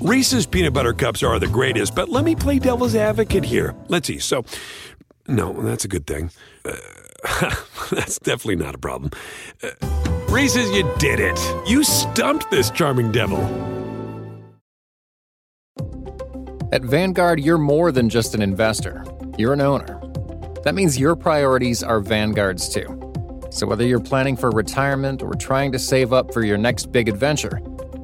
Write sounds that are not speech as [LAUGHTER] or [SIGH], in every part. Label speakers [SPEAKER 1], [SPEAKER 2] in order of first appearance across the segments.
[SPEAKER 1] Reese's peanut butter cups are the greatest, but let me play devil's advocate here. Let's see. So, no, that's a good thing. Uh, [LAUGHS] that's definitely not a problem. Uh, Reese's, you did it. You stumped this charming devil.
[SPEAKER 2] At Vanguard, you're more than just an investor, you're an owner. That means your priorities are Vanguard's too. So, whether you're planning for retirement or trying to save up for your next big adventure,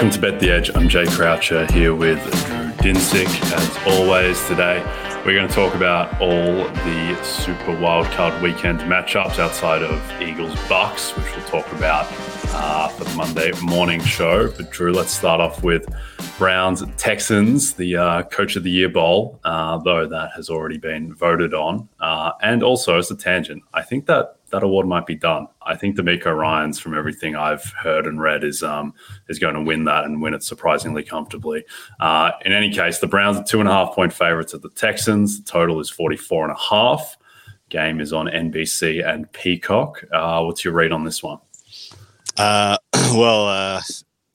[SPEAKER 3] Welcome to Bet the Edge. I'm Jay Croucher here with Drew Dinsick. As always, today we're going to talk about all the Super Wildcard weekend matchups outside of Eagles Bucks, which we'll talk about uh, for the Monday morning show. But Drew, let's start off with Browns Texans, the uh, Coach of the Year Bowl, uh, though that has already been voted on. Uh, and also, as a tangent, I think that that award might be done. I think DeMeco Ryans, from everything I've heard and read, is um, is going to win that and win it surprisingly comfortably. Uh, in any case, the Browns are two and a half point favorites at the Texans. The total is 44 and a half. Game is on NBC and Peacock. Uh, what's your read on this one?
[SPEAKER 4] Uh, [CLEARS THROAT] well, uh,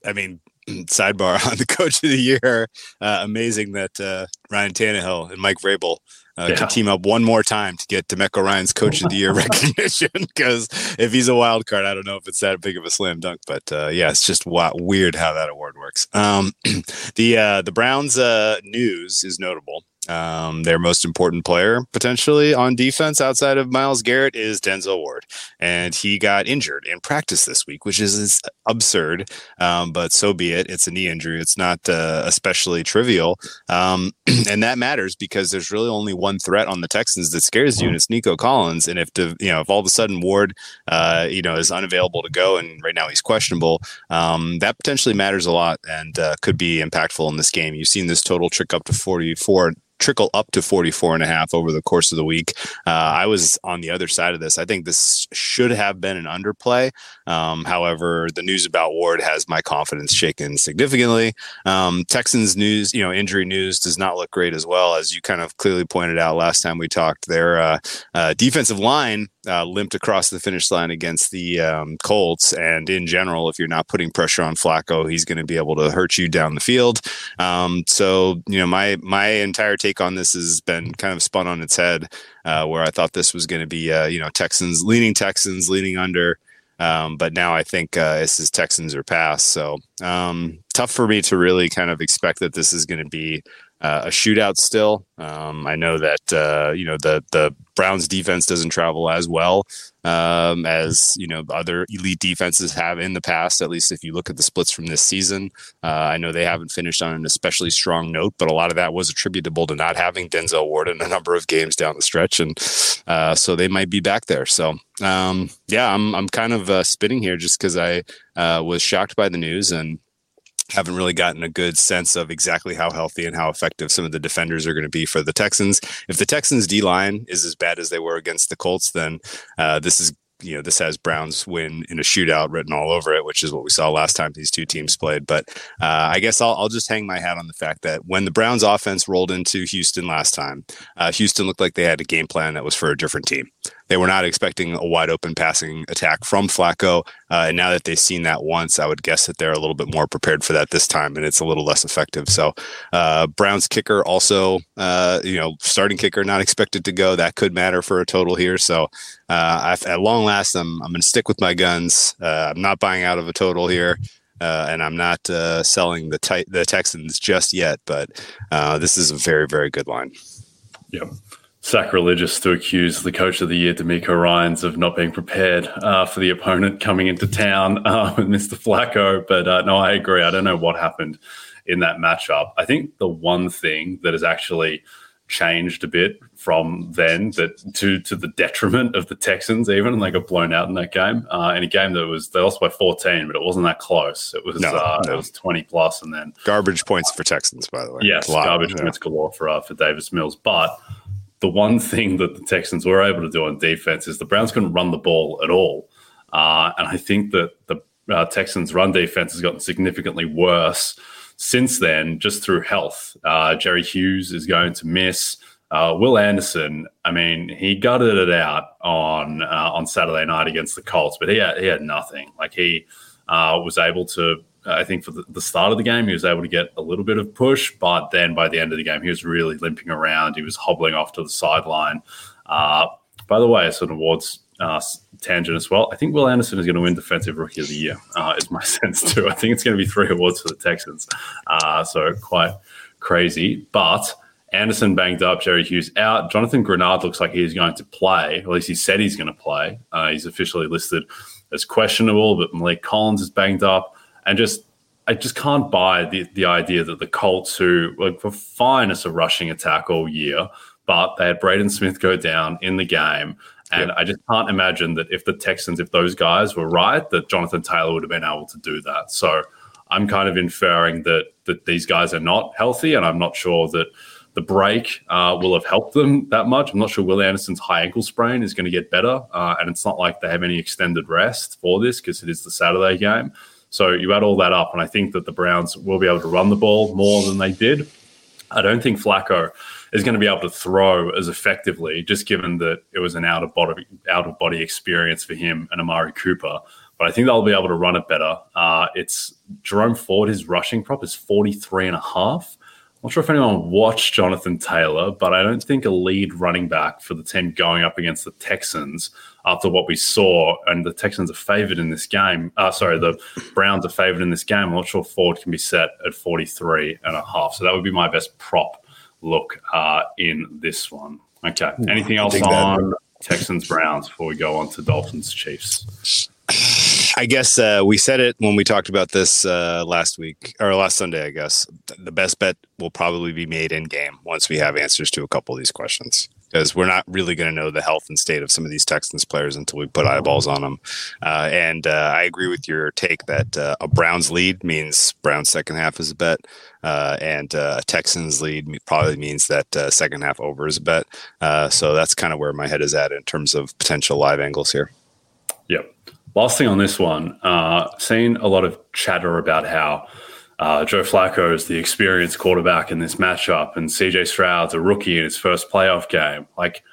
[SPEAKER 4] I mean, [CLEARS THROAT] sidebar [LAUGHS] on the coach of the year. Uh, amazing that uh, Ryan Tannehill and Mike Vrabel uh, yeah. to team up one more time to get DeMeco Ryans Coach of the Year [LAUGHS] recognition. Because if he's a wild card, I don't know if it's that big of a slam dunk. But uh, yeah, it's just wow, weird how that award works. Um, [CLEARS THROAT] the uh, the Browns uh, news is notable um, their most important player potentially on defense outside of Myles Garrett is Denzel Ward, and he got injured in practice this week, which is absurd. Um, but so be it. It's a knee injury. It's not uh, especially trivial, um, [CLEARS THROAT] and that matters because there's really only one threat on the Texans that scares you, and it's Nico Collins. And if the you know if all of a sudden Ward uh, you know is unavailable to go, and right now he's questionable, um, that potentially matters a lot and uh, could be impactful in this game. You've seen this total trick up to 44 trickle up to 44 and a half over the course of the week. Uh, I was on the other side of this. I think this should have been an underplay. Um, however, the news about Ward has my confidence shaken significantly. Um, Texans news, you know, injury news does not look great as well. As you kind of clearly pointed out last time we talked, their uh, uh, defensive line uh, limped across the finish line against the um, Colts. And in general, if you're not putting pressure on Flacco, he's going to be able to hurt you down the field. Um, so, you know, my my entire take on this has been kind of spun on its head, uh, where I thought this was going to be, uh, you know, Texans leaning Texans leaning under. Um, but now I think uh, this is Texans or pass. So um, tough for me to really kind of expect that this is going to be uh, a shootout still. Um, I know that uh, you know the the Browns defense doesn't travel as well um, as you know other elite defenses have in the past. At least if you look at the splits from this season, uh, I know they haven't finished on an especially strong note, but a lot of that was attributable to not having Denzel Ward in a number of games down the stretch, and uh, so they might be back there. So um, yeah, I'm I'm kind of uh, spinning here just because I uh, was shocked by the news and haven't really gotten a good sense of exactly how healthy and how effective some of the defenders are going to be for the Texans. If the Texans D line is as bad as they were against the Colts, then uh, this is you know this has Browns win in a shootout written all over it, which is what we saw last time these two teams played. But uh, I guess I'll, I'll just hang my hat on the fact that when the Browns offense rolled into Houston last time, uh, Houston looked like they had a game plan that was for a different team. They were not expecting a wide open passing attack from Flacco. Uh, and now that they've seen that once, I would guess that they're a little bit more prepared for that this time, and it's a little less effective. So, uh, Browns kicker also, uh, you know, starting kicker not expected to go. That could matter for a total here. So, uh, at long last, I'm, I'm going to stick with my guns. Uh, I'm not buying out of a total here. Uh, and I'm not uh, selling the te- the Texans just yet, but uh, this is a very very good line.
[SPEAKER 3] Yep sacrilegious to accuse the coach of the year, DeMeco Ryans, of not being prepared uh, for the opponent coming into town [LAUGHS] uh, with Mr. Flacco. But uh, no, I agree. I don't know what happened in that matchup. I think the one thing that has actually changed a bit from then that to to the detriment of the Texans even and they got blown out in that game uh, in a game that was they lost by 14 but it wasn't that close it was no, uh, no. it was 20 plus and then
[SPEAKER 4] garbage points for Texans by the way
[SPEAKER 3] yes garbage points galore for uh, for Davis Mills but the one thing that the Texans were able to do on defense is the Browns couldn't run the ball at all uh, and I think that the uh, Texans run defense has gotten significantly worse since then, just through health, uh, Jerry Hughes is going to miss. Uh, Will Anderson, I mean, he gutted it out on uh, on Saturday night against the Colts, but he had, he had nothing. Like he uh, was able to, I think, for the, the, start of the game, he was able to get a little bit of push, but then by the end of the game, he was really limping around. He was hobbling off to the sideline. Uh, by the way, sort of awards uh, tangent as well. I think Will Anderson is going to win Defensive Rookie of the Year. Uh, is my [LAUGHS] sense too. I think it's going to be three awards for the Texans. Uh, so quite crazy. But Anderson banged up, Jerry Hughes out. Jonathan Greenard looks like he's going to play. At least he said he's going to play. Uh, he's officially listed as questionable, but Maliek Collins is banged up, and just I just can't buy the the idea that the Colts, who like were fine as a rushing attack all year, but they had Braden Smith go down in the game and yep. I just can't imagine that if the Texans, if those guys were right, that Jonathan Taylor would have been able to do that. So I'm kind of inferring that that these guys are not healthy, and I'm not sure that the break uh, will have helped them that much. I'm not sure Will Anderson's high ankle sprain is going to get better, uh, and it's not like they have any extended rest for this because it is the Saturday game. So you add all that up, and I think that the Browns will be able to run the ball more than they did. I don't think Flacco is going to be able to throw as effectively, just given that it was an out of body out of body experience for him and Amari Cooper. But I think they'll be able to run it better. Uh, it's Jerome Ford, his rushing prop is 43 and a half. I'm not sure if anyone watched Jonathan Taylor, but I don't think a lead running back for the team going up against the Texans after what we saw, and the Texans are favored in this game. Uh, sorry, the Browns are favored in this game. I'm not sure Ford can be set at 43 and a half. So that would be my best prop look uh, in this one. Okay. Anything else on. Texans Browns before we go on to Dolphins Chiefs?
[SPEAKER 4] I guess uh, we said it when we talked about this uh, last week or last Sunday. I guess the best bet will probably be made in game once we have answers to a couple of these questions because we're not really going to know the health and state of some of these Texans players until we put eyeballs on them. Uh, and uh, I agree with your take that uh, a Browns lead means Browns second half is a bet, uh, and uh, a Texans lead probably means that uh, second half over is a bet. so that's kind of where my head is at in terms of potential live angles here.
[SPEAKER 3] Yep. Last thing on this one, seen a lot of chatter about how uh, Joe Flacco is the experienced quarterback in this matchup, and CJ Stroud's a rookie in his first playoff game. Like,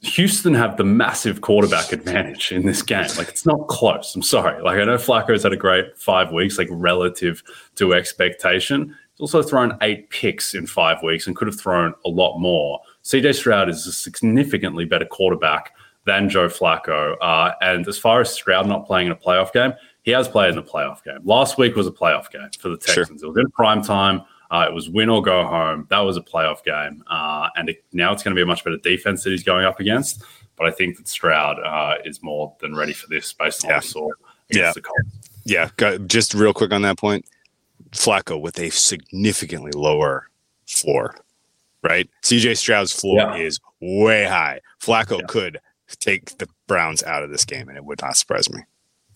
[SPEAKER 3] Houston have the massive quarterback advantage in this game. Like, it's not close. I'm sorry. Like, I know Flacco's had a great five weeks, like, relative to expectation. He's also thrown eight picks in five weeks and could have thrown a lot more. CJ Stroud is a significantly better quarterback than Joe Flacco. Uh, and as far as Stroud not playing in a playoff game, he has played in a playoff game. Last week was a playoff game for the Texans. Sure. It was in prime time. Uh, it was win or go home. That was a playoff game. Uh, and it, now it's going to be a much better defense that he's going up against. But I think that Stroud uh, is more than ready for this based on yeah. what we saw
[SPEAKER 4] yeah. the Colts. Yeah. Just real quick on that point Flacco with a significantly lower floor, right? CJ Stroud's floor yeah. is way high. Flacco could take the Browns out of this game, and it would not surprise me.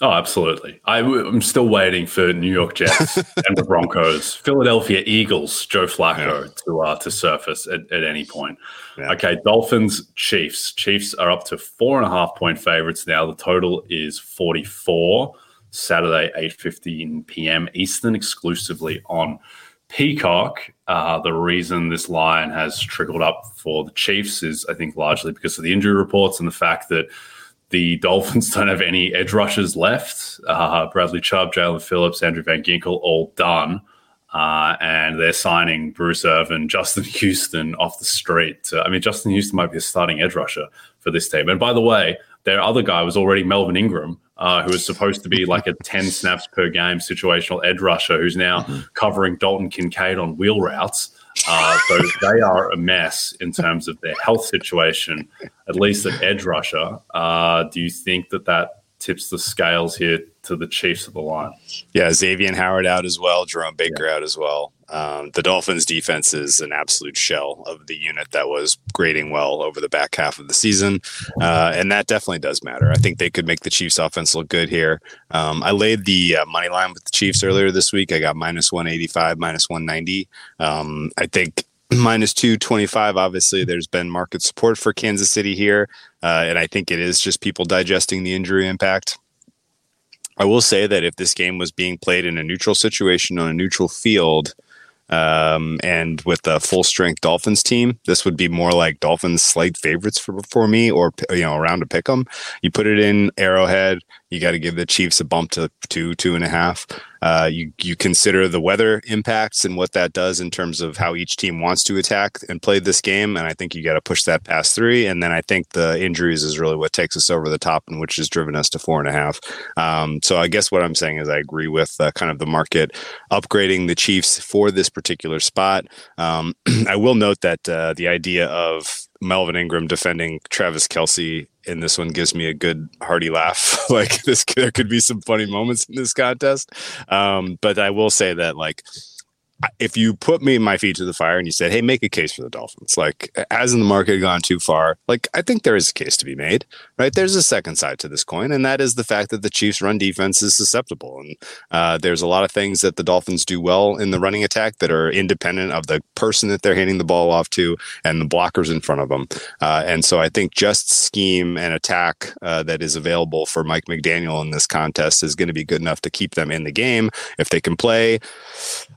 [SPEAKER 3] Oh, absolutely. I, am still waiting for New York Jets [LAUGHS] and the Broncos, Philadelphia Eagles, Joe Flacco yeah. to uh, to surface at, at any point. Yeah. Okay, Dolphins, Chiefs. Chiefs are up to four and a half point favorites now. The total is 44. Saturday, 8.15 p.m. Eastern, exclusively on Peacock. Uh, the reason this line has trickled up for the Chiefs is, I think, largely because of the injury reports and the fact that – the [LAUGHS] Dolphins don't have any edge rushers left. Uh, Bradley Chubb, Jaelan Phillips, Andrew Van Ginkel, all done. Uh, and they're signing Bruce Irvin, [LAUGHS] Justin Houston off the street. Uh, I mean, Justin Houston might be a starting edge rusher for this team. And by the way, their other guy was already Melvin Ingram, uh, who was supposed to be like a 10 [LAUGHS] snaps per game situational edge rusher, who's now mm-hmm. covering Dalton Kincaid on wheel routes. Uh, so they are a mess in terms of their health situation, at least at edge rusher. Uh, do you think that that tips the scales here to the Chiefs of the line?
[SPEAKER 4] Yeah, Xavier Howard out as well, Jerome Baker yeah. out as well. Um, the Dolphins defense is an absolute shell of the unit that was grading well over the back half of the season. Uh, and that definitely does matter. I think they could make the Chiefs offense look good here. Um, I laid the uh, money line with the Chiefs earlier this week. I got minus 185, minus 190. Um, I think [CLEARS THROAT] minus 225 obviously there's been market support for kansas city here uh, and i think it is just people digesting the injury impact I will say that if this game was being played in a neutral situation on a neutral field, um, and with the full strength Dolphins team, this would be more like Dolphins slight favorites for for me, or you know, around to pick them. You put it in Arrowhead, you got to give the Chiefs a bump to two, two and a half. Uh, you you consider the weather impacts and what that does in terms of how each team wants to attack and play this game, and I think you got to push that past three. And then I think the injuries is really what takes us over the top, and which has driven us to four and a half. Um, so I guess what I'm saying is I agree with uh, kind of the market upgrading the Chiefs for this particular spot. Um, [CLEARS THROAT] I will note that uh, the idea of Melvin Ingram defending Travis Kelce in this one gives me a good hearty laugh. [LAUGHS] like this, there could be some funny moments in this contest. Um, but I will say that like if you put me my feet to the fire and you said, "Hey, make a case for the Dolphins," like hasn't the market gone too far? Like I think there is a case to be made, right? There's a second side to this coin, and that is the fact that the Chiefs' run defense is susceptible, and uh, there's a lot of things that the Dolphins do well in the running attack that are independent of the person that they're handing the ball off to and the blockers in front of them. Uh, and so I think just scheme and attack uh, that is available for Mike McDaniel in this contest is going to be good enough to keep them in the game if they can play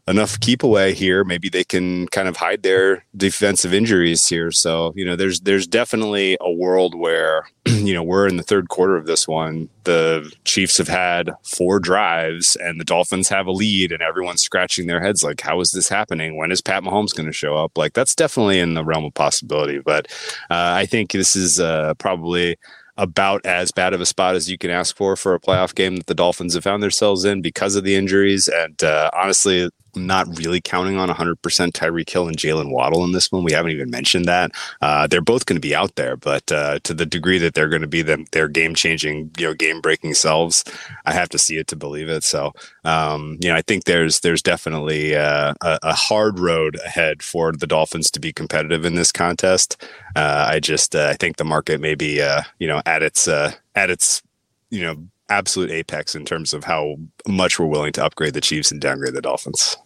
[SPEAKER 4] enough keep away here, maybe they can kind of hide their defensive injuries here. So, you know, there's there's definitely a world where, [CLEARS THROAT] you know, we're in the third quarter of this one. The Chiefs have had four drives and the Dolphins have a lead and everyone's scratching their heads like, how is this happening? When is Pat Mahomes going to show up? Like that's definitely in the realm of possibility. But uh, I think this is uh, probably about as bad of a spot as you can ask for for a playoff game that the Dolphins have found themselves in because of the injuries. And uh, honestly, not really counting on 100% Tyreek Hill and Jaylen Waddle in this one. We haven't even mentioned that. Uh, they're both going to be out there, but uh, to the degree that they're going to be them, their game changing, you know, game breaking selves, I have to see it to believe it. So, um, you know, I think there's there's definitely uh, a, a, hard road ahead for the Dolphins to be competitive in this contest. Uh, I just uh, I think the market may be uh, you know at its at its you know absolute apex in terms of how much we're willing to upgrade the Chiefs and downgrade the Dolphins.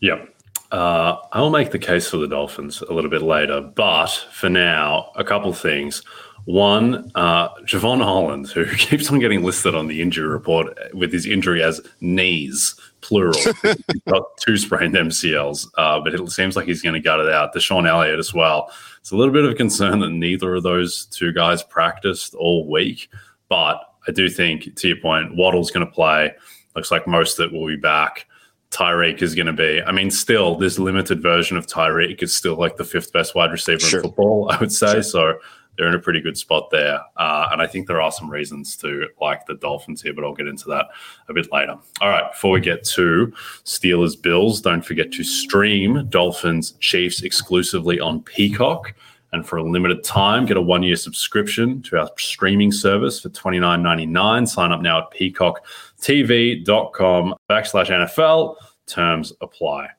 [SPEAKER 3] Yep. Uh, I will make the case for the Dolphins a little bit later, but for now, a couple things. One, uh, Jevon Holland, who [LAUGHS] keeps on getting listed on the injury report with his injury as knees, plural. [LAUGHS] he's got two sprained MCLs, uh, but it seems like he's going to gut it out. DeShon Elliott as well. It's a little bit of a concern that neither of those two guys practiced all week, but I do think, to your point, Waddle's going to play. Looks like most of it will be back. Tyreek is going to be. I mean, still, this limited version of Tyreek is still like the fifth best wide receiver sure. in football, I would say. Sure. So they're in a pretty good spot there. Uh, and I think there are some reasons to like the Dolphins here, but I'll get into that a bit later. All right, before we get to Steelers Bills, don't forget to stream Dolphins Chiefs exclusively on Peacock. And for a limited time, get a one year subscription to our streaming service for $29.99. Sign up now at peacocktv.com backslash NFL. Terms apply.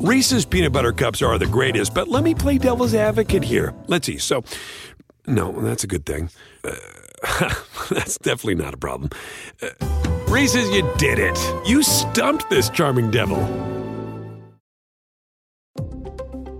[SPEAKER 1] Reese's peanut butter cups are the greatest, but let me play devil's advocate here. Let's see. So, no, that's a good thing. Uh, [LAUGHS] that's definitely not a problem. Uh, Reese's, you did it. You stumped this charming devil.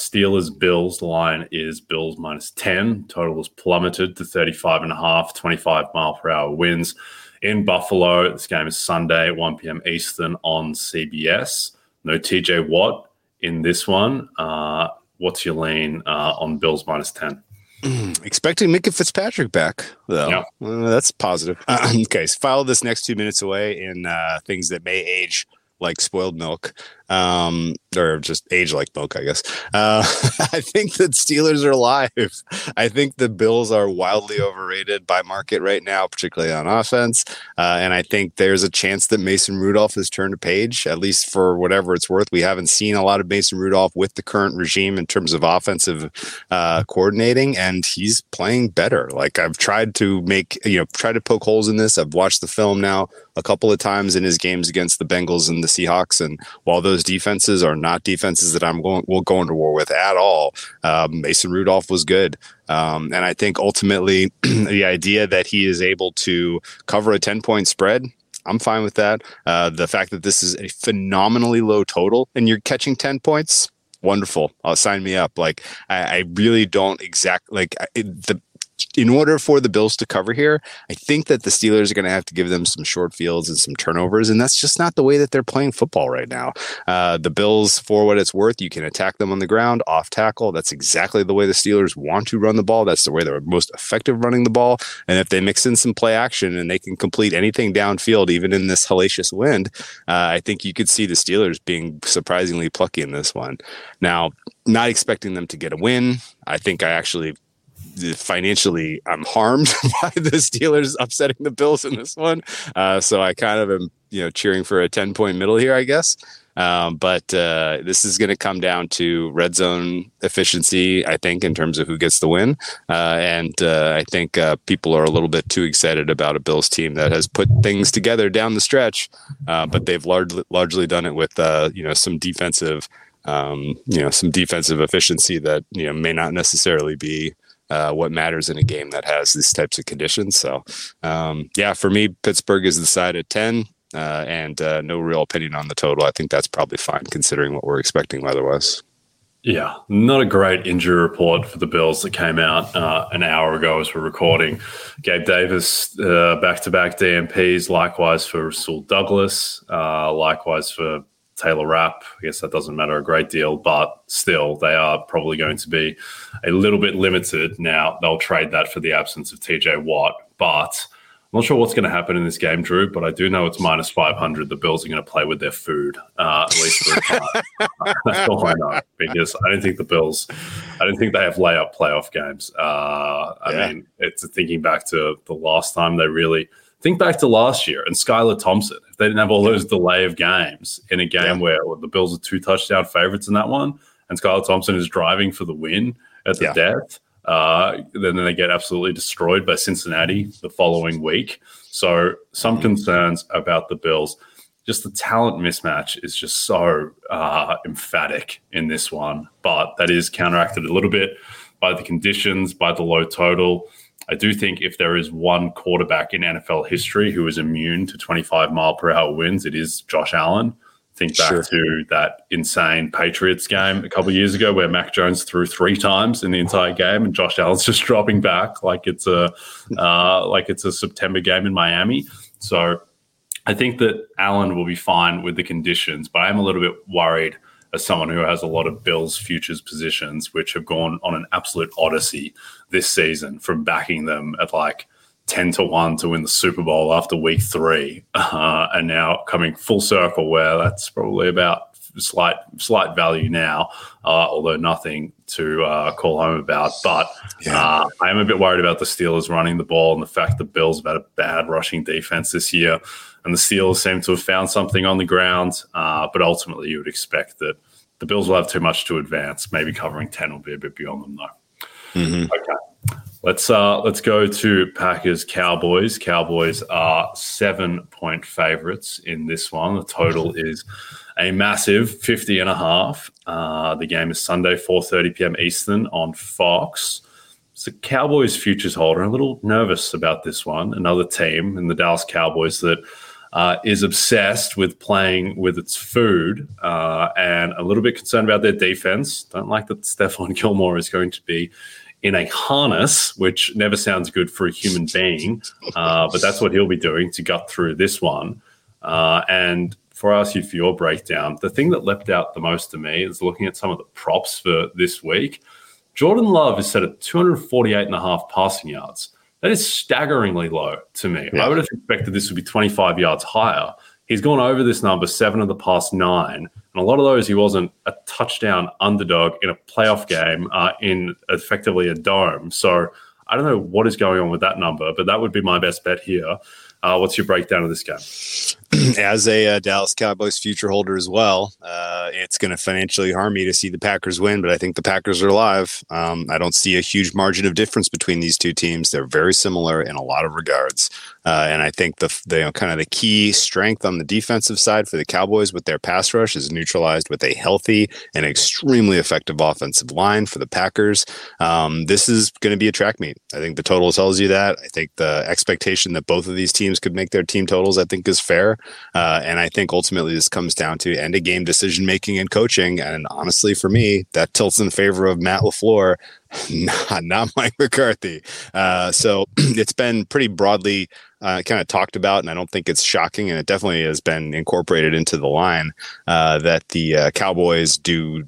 [SPEAKER 3] Steelers Bills. Line is Bills minus 10. Total has plummeted to 35 and a half, 25 mile per hour winds in Buffalo. This game is Sunday, 1 p.m. Eastern on CBS. No TJ Watt in this one. Uh, what's your lean uh, on Bills minus 10? [CLEARS THROAT]
[SPEAKER 4] Expecting Minkah Fitzpatrick back, though. Yeah. Uh, that's positive. [CLEARS THROAT] okay, so file this next two minutes away in uh, things that may age like spoiled milk, um, or just age like milk, I guess. Uh, [LAUGHS] I think that Steelers are alive. I think the Bills are wildly overrated by market right now, particularly on offense. Uh, and I think there's a chance that Mason Rudolph has turned a page, at least for whatever it's worth. We haven't seen a lot of Mason Rudolph with the current regime in terms of offensive uh, coordinating, and he's playing better. Like I've tried to make, you know, try to poke holes in this. I've watched the film now a couple of times in his games against the Bengals and the Seahawks. And while those defenses are not defenses that I'm going will go into war with at all, um, Mason Rudolph was good. Um, and I think ultimately [CLEARS THROAT] the idea that he is able to cover a 10 point spread, I'm fine with that. Uh, the fact that this is a phenomenally low total and you're catching 10 points, wonderful. I'll sign me up. Like I, I really don't exact like it, the in order for the Bills to cover here, I think that the Steelers are going to have to give them some short fields and some turnovers, and that's just not the way that they're playing football right now. Uh, the Bills, for what it's worth, you can attack them on the ground, off tackle. That's exactly the way the Steelers want to run the ball. That's the way they're most effective running the ball. And if they mix in some play action and they can complete anything downfield, even in this hellacious wind, uh, I think you could see the Steelers being surprisingly plucky in this one. Now, not expecting them to get a win. I think I actually financially I'm harmed [LAUGHS] by the Steelers upsetting the Bills in this one. Uh, so I kind of am, you know, cheering for a 10 point middle here, I guess. Um, but uh, this is going to come down to red zone efficiency, I think, in terms of who gets the win. Uh, and uh, I think uh, people are a little bit too excited about a Bills team that has put things together down the stretch, uh, but they've largely largely done it with uh, you know some defensive. Um, you know some defensive efficiency that you know may not necessarily be uh, what matters in a game that has these types of conditions. So, um, yeah, for me, Pittsburgh is the side at 10 uh, and uh, no real opinion on the total. I think that's probably fine considering what we're expecting weather-wise.
[SPEAKER 3] Yeah, not a great injury report for the Bills that came out uh, an hour ago as we're recording. Gabe Davis, back to back DNPs, likewise for Rasul Douglas, uh, likewise for Taylor Rapp. I guess that doesn't matter a great deal, but still, they are probably going to be a little bit limited. Now, they'll trade that for the absence of TJ Watt, but I'm not sure what's going to happen in this game, Drew, but I do know it's minus 500. The Bills are going to play with their food, uh, at least for a time. [LAUGHS] [LAUGHS] That's all I know because I don't think the Bills, I don't think they have layup playoff games. Uh, I yeah. mean, it's thinking back to the last time they really – think back to last year and Skylar Thompson. They didn't have all those delay of games in a game yeah. where the Bills are two touchdown favorites in that one, and Skylar Thompson is driving for the win at the yeah. death, uh, then they get absolutely destroyed by Cincinnati the following week. So some mm-hmm. concerns about the Bills. Just the talent mismatch is just so uh, emphatic in this one, but that is counteracted a little bit by the conditions, by the low total. I do think if there is one quarterback in NFL history who is immune to 25 mile per hour winds, it is Josh Allen. Think back sure. to that insane Patriots game a couple years ago where Mac Jones threw three times in the entire game and Josh Allen's [LAUGHS] just dropping back like it's a [LAUGHS] uh, like it's a September game in Miami. So I think that Allen will be fine with the conditions, but I'm a little bit worried – as someone who has a lot of Bills futures positions, which have gone on an absolute odyssey this season from backing them at like 10 to 1 to win the Super Bowl after week three, [LAUGHS] uh, and now coming full circle where that's probably about slight slight value now, uh, although nothing to uh, call home about. But yeah. uh, I am a bit worried about the Steelers running the ball and the fact the Bills have had a bad rushing defense this year and the Steelers seem to have found something on the ground. Uh, but ultimately, you would expect that the Bills will have too much to advance. Maybe covering ten will be a bit beyond them, though. Mm-hmm. Okay, let's uh, let's go to Packers Cowboys. Cowboys are seven point favorites in this one. The total is a massive 50 and a half. Uh, the game is Sunday, 4:30 p.m. Eastern on Fox. So Cowboys futures holder, I'm a little nervous about this one. Another team in the Dallas Cowboys that uh, is obsessed with playing with its food uh, and a little bit concerned about their defense. Don't like that Stephon [LAUGHS] Gilmore is going to be in a harness, which never sounds good for a human being, uh, but that's what he'll be doing to gut through this one. Uh, and for you for your breakdown, the thing that leapt out the most to me is looking at some of the props for this week. Jordan Love is set at 248 and a half passing yards. That is staggeringly low to me. Yeah. I would have expected this would be 25 yards higher. He's gone over this number seven of the past nine. And a lot of those, he wasn't a touchdown underdog in a playoff game uh, in effectively a dome. So I don't know what is going on with that number, but that would be my best bet here. Uh, what's your breakdown of this game? [CLEARS THROAT]
[SPEAKER 4] As a uh, Dallas Cowboys future holder as well, uh, it's going to financially harm me to see the Packers win, but I think the Packers are alive. Um, I don't see a huge margin of difference between these two teams. They're very similar in a lot of regards. Uh, and I think the, the you know, kind of the key strength on the defensive side for the Cowboys with their pass rush is neutralized with a healthy and extremely effective offensive line for the Packers. Um, this is going to be a track meet. I think the total tells you that. I think the expectation that both of these teams could make their team totals, I think, is fair. Uh, and I think ultimately this comes down to end of game decision making and coaching. And honestly, for me, that tilts in favor of Matt LaFleur [LAUGHS] not, not Mike McCarthy. Uh, so [CLEARS THROAT] it's been pretty broadly uh, kind of talked about, and I don't think it's shocking, and it definitely has been incorporated into the line uh, that the uh, Cowboys do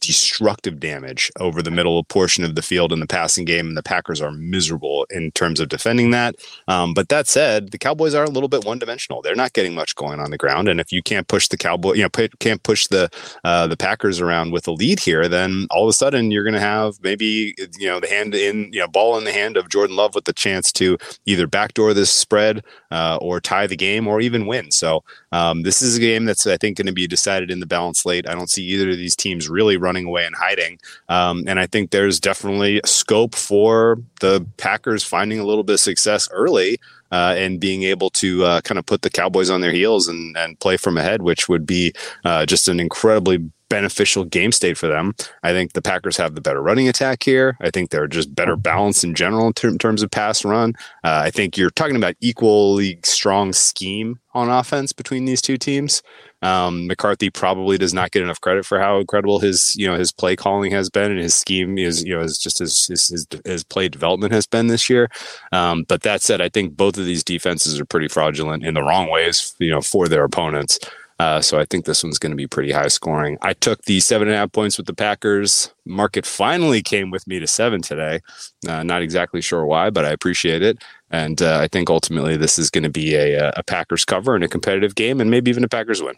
[SPEAKER 4] destructive damage over the middle portion of the field in the passing game, and the Packers are miserable in terms of defending that. Um, but that said, the Cowboys are a little bit one dimensional. They're not getting much going on the ground, and if you can't push the Cowboy, you know, can't push the uh, the Packers around with a lead here, then all of a sudden you're going to have maybe you know the hand in you know ball in the hand of Jordan Love with the chance to either backdoor this spread uh, or tie the game or even win. So um, this is a game that's I think going to be decided in the balance late. I don't see either of these teams really running away and hiding, um, and I think there's definitely scope for the Packers finding a little bit of success early. Uh, and being able to uh, kind of put the Cowboys on their heels and, and play from ahead, which would be uh, just an incredibly beneficial game state for them. I think the Packers have the better running attack here. I think they're just better balanced in general in, ter- in terms of pass run. Uh, I think you're talking about equally strong scheme on offense between these two teams. Um, McCarthy probably does not get enough credit for how incredible his you know his play calling has been and his scheme is you know is just his his, his, his play development has been this year. Um, but that said, I think both of these defenses are pretty fraudulent in the wrong ways you know for their opponents. Uh, so I think this one's going to be pretty high scoring. I took the seven and a half points with the Packers. Market finally came with me to seven today. Uh, not exactly sure why, but I appreciate it. And uh, I think ultimately this is going to be a, a Packers cover in a competitive game and maybe even a Packers win.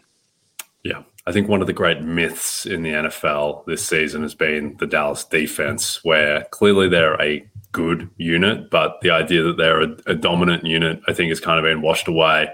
[SPEAKER 3] Yeah. I think one of the great myths in the NFL this season has been the Dallas defense, where clearly they're a good unit, but the idea that they're a, a dominant unit, I think, has kind of been washed away.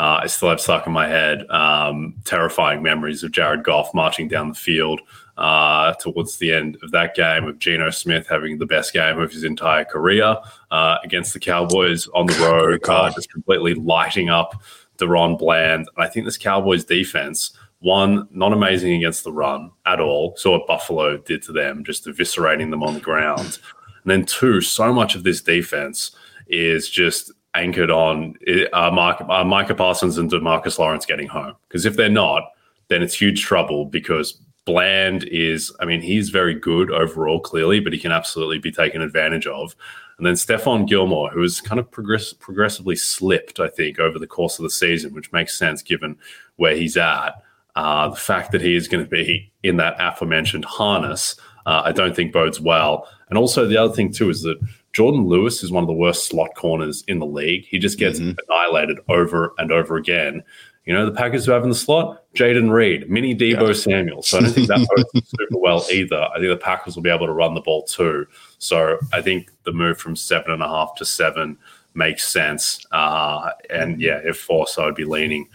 [SPEAKER 3] Uh, I still have stuck in my head um, terrifying memories of Jared Goff marching down the field uh, towards the end of that game of Geno Smith having the best game of his entire career uh, against the Cowboys on the road, uh, just completely lighting up DaRon Bland. And I think this Cowboys defense one, not amazing against the run at all. Saw what Buffalo did to them, just eviscerating them on the ground. And then two, so much of this defense is just anchored on uh, Mark, uh, Micah Parsons and Demarcus Lawrence getting home. Because if they're not, then it's huge trouble because Bland is, I mean, he's very good overall, clearly, but he can absolutely be taken advantage of. And then Stephon Gilmore, who has kind of progress- progressively slipped, I think, over the course of the season, which makes sense given where he's at. Uh, the fact that he is going to be in that aforementioned harness, uh, I don't think bodes well. And also, the other thing, too, is that Jourdan Lewis is one of the worst slot corners in the league. He just gets mm-hmm. annihilated over and over again. You know, the Packers who have in the slot, Jayden Reed, mini Debo yeah. Samuel. So I don't think that bodes [LAUGHS] super well either. I think the Packers will be able to run the ball too. So I think the move from seven and a half to seven makes sense. Uh, and yeah, if forced, I would be leaning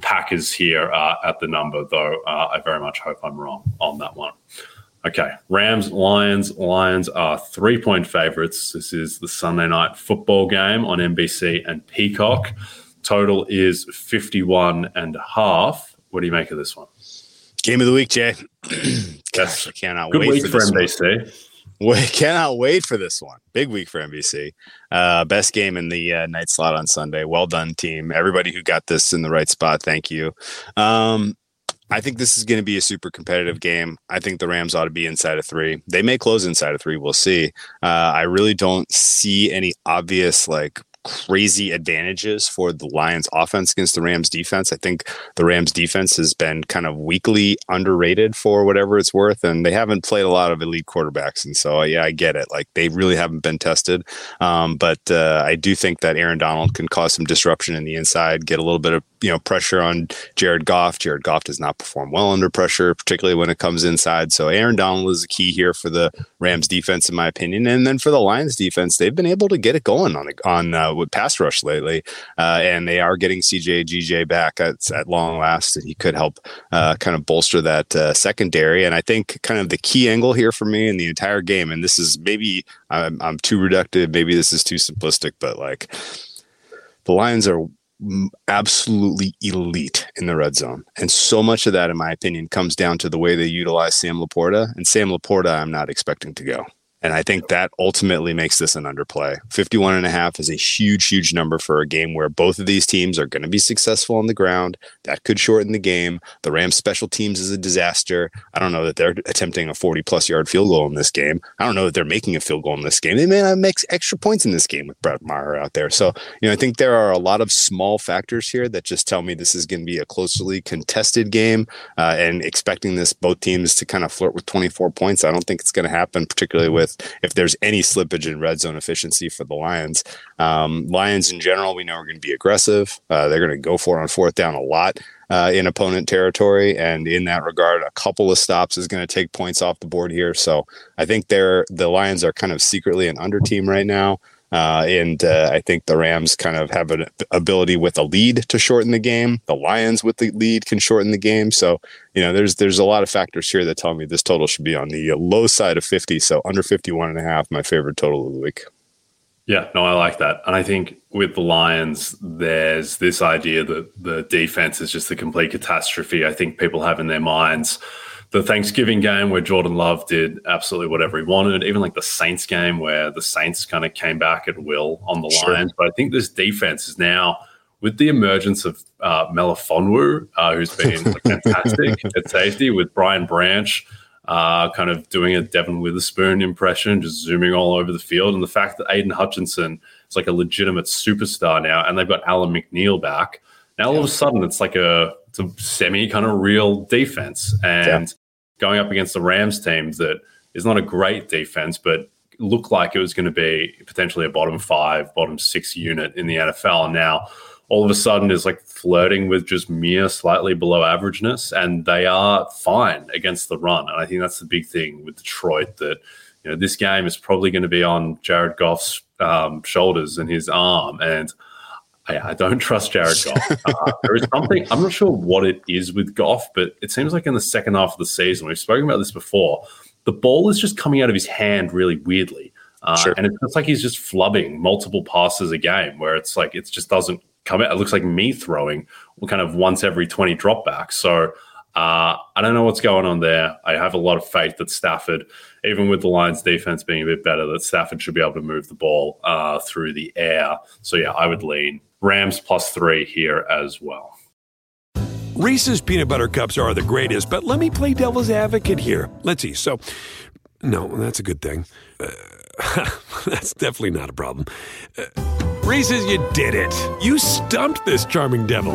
[SPEAKER 3] Packers here uh, at the number, though uh, I very much hope I'm wrong on that one. Okay, Rams, Lions. Lions are three point favorites. This is the Sunday night football game on NBC and Peacock. Total is 51 and a half. What do you make of this one?
[SPEAKER 4] Game of the week, Jay. [CLEARS THROAT] Gosh, I cannot
[SPEAKER 3] Good
[SPEAKER 4] wait
[SPEAKER 3] week
[SPEAKER 4] for,
[SPEAKER 3] for NBC.
[SPEAKER 4] One. We cannot wait for this one. Big week for NBC. Uh, best game in the uh, night slot on Sunday. Well done, team. Everybody who got this in the right spot, thank you. Um, I think this is going to be a super competitive game. I think the Rams ought to be inside of three. They may close inside of three. We'll see. Uh, I really don't see any obvious like crazy advantages for the Lions offense against the Rams defense. I think the Rams defense has been kind of weakly underrated for whatever it's worth, and they haven't played a lot of elite quarterbacks. And so, yeah, I get it. Like they really haven't been tested. Um, but uh, I do think that Aaron Donald can cause some disruption in the inside, get a little bit of you know pressure on Jared Goff. Jared Goff does not perform well under pressure, particularly when it comes inside. So Aaron Donald is a key here for the Rams defense, in my opinion. And then for the Lions defense, they've been able to get it going on on uh, with pass rush lately, uh, and they are getting CJ GJ back at, at long last, and he could help uh, kind of bolster that uh, secondary. And I think kind of the key angle here for me in the entire game, and this is maybe I'm, I'm too reductive, maybe this is too simplistic, but like the Lions are absolutely elite in the red zone. And so much of that, in my opinion, comes down to the way they utilize Sam LaPorta. And Sam LaPorta, I'm not expecting to go. And I think that ultimately makes this an underplay. 51 and a half is a huge, huge number for a game where both of these teams are going to be successful on the ground. That could shorten the game. The Rams special teams is a disaster. I don't know that they're attempting a 40 plus yard field goal in this game. I don't know that they're making a field goal in this game. They may not make extra points in this game with Brett Maher out there. So, you know, I think there are a lot of small factors here that just tell me this is going to be a closely contested game uh, and expecting this both teams to kind of flirt with 24 points. I don't think it's going to happen, particularly with if there's any slippage in red zone efficiency for the Lions. Um, Lions in general, we know are going to be aggressive. Uh, they're going to go for on fourth down a lot. Uh, in opponent territory. And in that regard, a couple of stops is going to take points off the board here. So I think they're the Lions are kind of secretly an under team right now. Uh, and uh, I think the Rams kind of have an ability with a lead to shorten the game. The Lions with the lead can shorten the game. So, you know, there's there's a lot of factors here that tell me this total should be on the low side of 50. So under 51 and a half, my favorite total of the week.
[SPEAKER 3] Yeah, no, I like that. And I think with the Lions, there's this idea that the defense is just a complete catastrophe. I think people have in their minds the Thanksgiving game where Jordan Love did absolutely whatever he wanted, even like the Saints game where the Saints kind of came back at will on the sure. Lions. But I think this defense is now with the emergence of uh, Melifonwu, uh, who's been [LAUGHS] fantastic at safety, with Brian Branch uh, kind of doing a Devon Witherspoon impression, just zooming all over the field, and the fact that Aidan Hutchinson is like a legitimate superstar now, and they've got Alim McNeil back. Now all of a sudden, it's like a it's a semi kind of real defense, and going up against the Rams team that is not a great defense, but looked like it was going to be potentially a bottom five, bottom six unit in the NFL. Now all of a sudden is like flirting with just mere slightly below averageness, and they are fine against the run. And I think that's the big thing with Detroit that you know this game is probably going to be on Jared Goff's um, shoulders and his arm, and I, I don't trust Jared Goff. Uh, there is something I'm not sure what it is with Goff, but it seems like in the second half of the season, we've spoken about this before. The ball is just coming out of his hand really weirdly, uh, sure. and it's like he's just flubbing multiple passes a game, where it's like it just doesn't come out. It looks like me throwing kind of once every 20 dropbacks. So uh, I don't know what's going on there. I have a lot of faith that Stafford, even with the Lions defense being a bit better, that Stafford should be able to move the ball uh, through the air. So yeah, I would lean Rams plus three here as well.
[SPEAKER 1] Reese's peanut butter cups are the greatest, but let me play devil's advocate here. Let's see. So, no, that's a good thing. Uh, [LAUGHS] that's definitely not a problem. Uh, Reese's, you did it. You stumped this charming devil.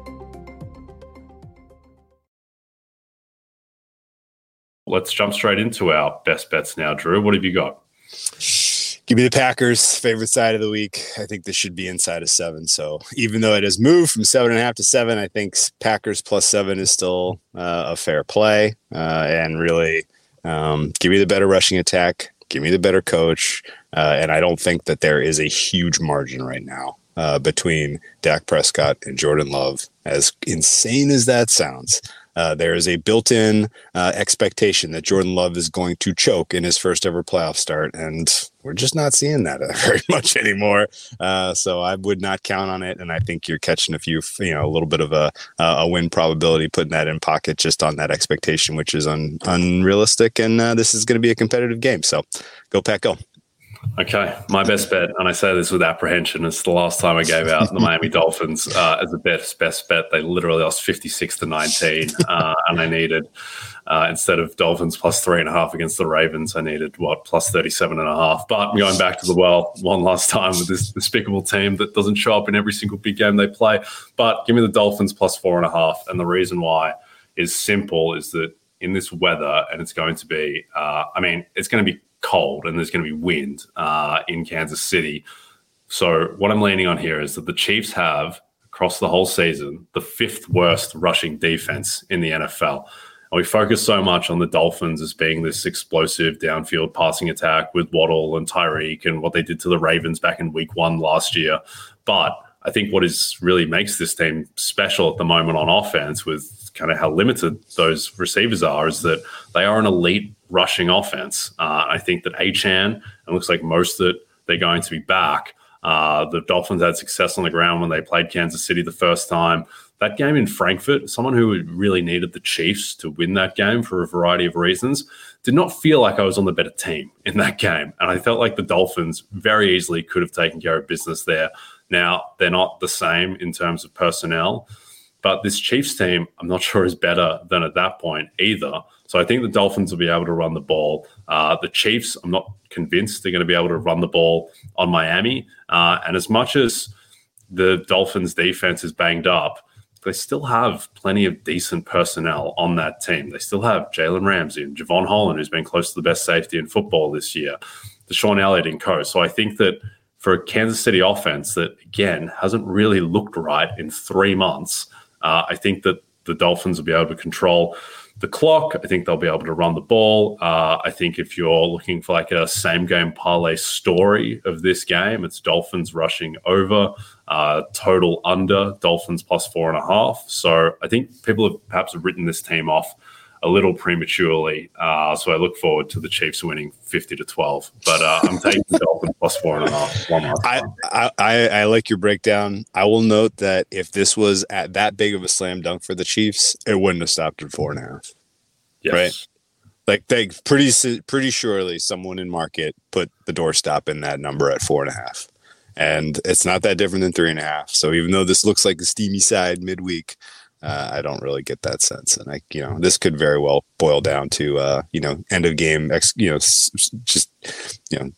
[SPEAKER 3] Let's jump straight into our best bets now, Drew. What have you got?
[SPEAKER 4] Give me the Packers, favorite side of the week. I think this should be inside of seven. So even though it has moved from seven and a half to seven, I think Packers plus seven is still uh, a fair play. Uh, and really, um, give me the better rushing attack. Give me the better coach. Uh, and I don't think that there is a huge margin right now uh, between Dak Prescott and Jordan Love. As insane as that sounds, uh, there is a built-in uh, expectation that Jordan Love is going to choke in his first ever playoff start, and we're just not seeing that [LAUGHS] very much anymore. Uh, so I would not count on it, and I think you're catching a few, you know, a little bit of a a win probability, putting that in pocket just on that expectation, which is un, unrealistic. And uh, this is going to be a competitive game, so go Pack, go.
[SPEAKER 3] Okay, my best bet, and I say this with apprehension, it's the last time I gave out the Miami [LAUGHS] Dolphins uh, as a best best bet. They literally lost fifty six to nineteen, uh, and I needed uh, instead of Dolphins plus three and a half against the Ravens, I needed what plus thirty seven and a half. But I'm going back to the well one last time with this despicable team that doesn't show up in every single big game they play. But give me the Dolphins plus four and a half, and the reason why is simple: is that in this weather, and it's going to be, uh, I mean, it's going to be cold and there's going to be wind uh, in Kansas City. So what I'm leaning on here is that the Chiefs have across the whole season the fifth worst rushing defense in the NFL. And we focus so much on the Dolphins as being this explosive downfield passing attack with Waddle and Tyreek and what they did to the Ravens back in week one last year. But I think what is really makes this team special at the moment on offense with kind of how limited those receivers are is that they are an elite rushing offense. Uh, I think that Achane, it looks like most that they're going to be back. Uh, the Dolphins had success on the ground when they played Kansas City the first time. That game in Frankfurt, someone who really needed the Chiefs to win that game for a variety of reasons, did not feel like I was on the better team in that game. And I felt like the Dolphins very easily could have taken care of business there. Now, they're not the same in terms of personnel, but this Chiefs team, I'm not [LAUGHS] sure is better than at that point either. So I think the Dolphins will be able to run the ball. Uh, the Chiefs, I'm not convinced they're going to be able to run the ball on Miami. Uh, and as much as the Dolphins defense is banged up, they still have plenty of decent personnel on that team. They still have Jalen Ramsey and Jevon Holland, who's been close to the best safety in football this year, DeShon Elliott and co. So I think that for a Kansas City offense that, again, hasn't really looked right in three months, uh, I think that the Dolphins will be able to control the clock. I think they'll be able to run the ball. Uh, I think if you're looking for like a same game parlay story of this game, it's Dolphins rushing over, uh, total under, Dolphins plus four and a half. So I think people have perhaps written this team off a little prematurely. Uh, so I look forward to the Chiefs winning 50 to 12. But uh, I'm taking the Dolphins plus four and a half. One
[SPEAKER 4] I, I, I like your breakdown. I will note that if this was at that big of a slam dunk for the Chiefs, it wouldn't have stopped at four and a half. Yes. Right. Like they pretty pretty surely someone in market put the doorstop in that number at four and a half. And it's not that different than three and a half. So even though this looks like the steamy side midweek, uh, I don't really get that sense. And I, you know, this could very well boil down to, uh, you know, end of game, ex, you know, just, you know,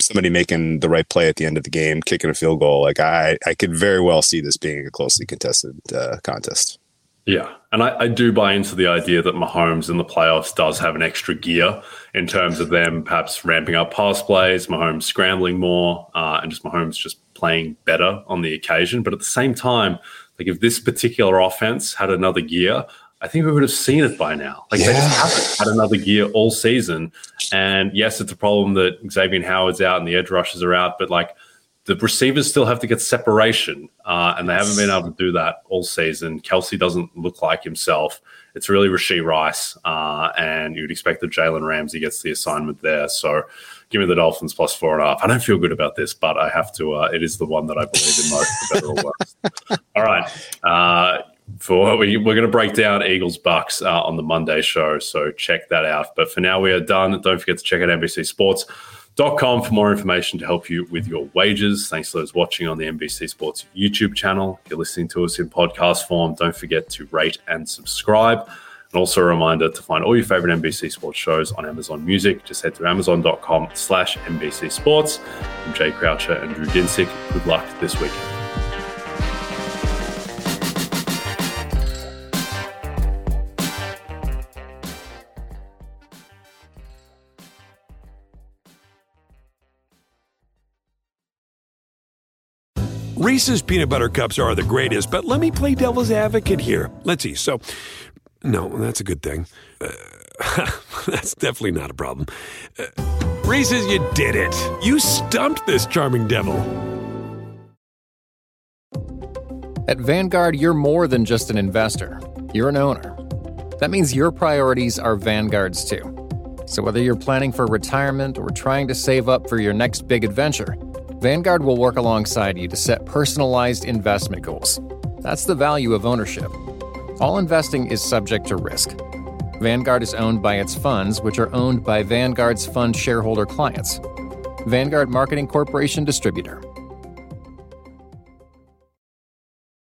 [SPEAKER 4] somebody making the right play at the end of the game, kicking a field goal. Like I, I could very well see this being a closely contested uh, contest.
[SPEAKER 3] Yeah. And I, I, do buy into the idea that Mahomes in the playoffs does have an extra gear in terms of them perhaps ramping up pass plays, Mahomes scrambling more, uh, and just Mahomes just playing better on the occasion. But at the same time, like if this particular offense had another gear, I think we would have seen it by now. Like yeah. they just haven't had another gear all season. And yes, it's a problem that Xavier Howard's out and the edge rushers are out, but like the receivers still have to get separation, uh, and they haven't been able to do that all season. Kelce doesn't look like himself. It's really Rashee Rice, uh, and you'd expect that Jalen Ramsey gets the assignment there. So give me the Dolphins plus four and a half. I don't feel good about this, but I have to. Uh, it is the one that I believe in most, for better or worse. [LAUGHS] All right. Uh, for we, we're going to break down Eagles Bucks uh, on the Monday show, so check that out. But for now, we are done. Don't forget to check out NBC Sports. Dot com for more information to help you with your wages. Thanks to those watching on the NBC Sports YouTube channel. If you're listening to us in podcast form, don't forget to rate and subscribe. And also a reminder to find all your favorite NBC Sports shows on Amazon Music. Just head to amazon.com slash NBC Sports. I'm Jay Croucher and Drew Dinsick. Good luck this weekend.
[SPEAKER 1] Reese's peanut butter cups are the greatest, but let me play devil's advocate here. Let's see. So, no, that's a good thing. Uh, [LAUGHS] that's definitely not a problem. Uh, Reese's, you did it. You stumped this charming devil.
[SPEAKER 2] At Vanguard, you're more than just an investor, you're an owner That means your priorities are Vanguard's too. So whether you're planning for retirement or trying to save up for your next big adventure, Vanguard will work alongside you to set personalized investment goals. That's the value of ownership. All investing is subject to risk. Vanguard is owned by its funds, which are owned by Vanguard's fund shareholder clients. Vanguard Marketing Corporation Distributor.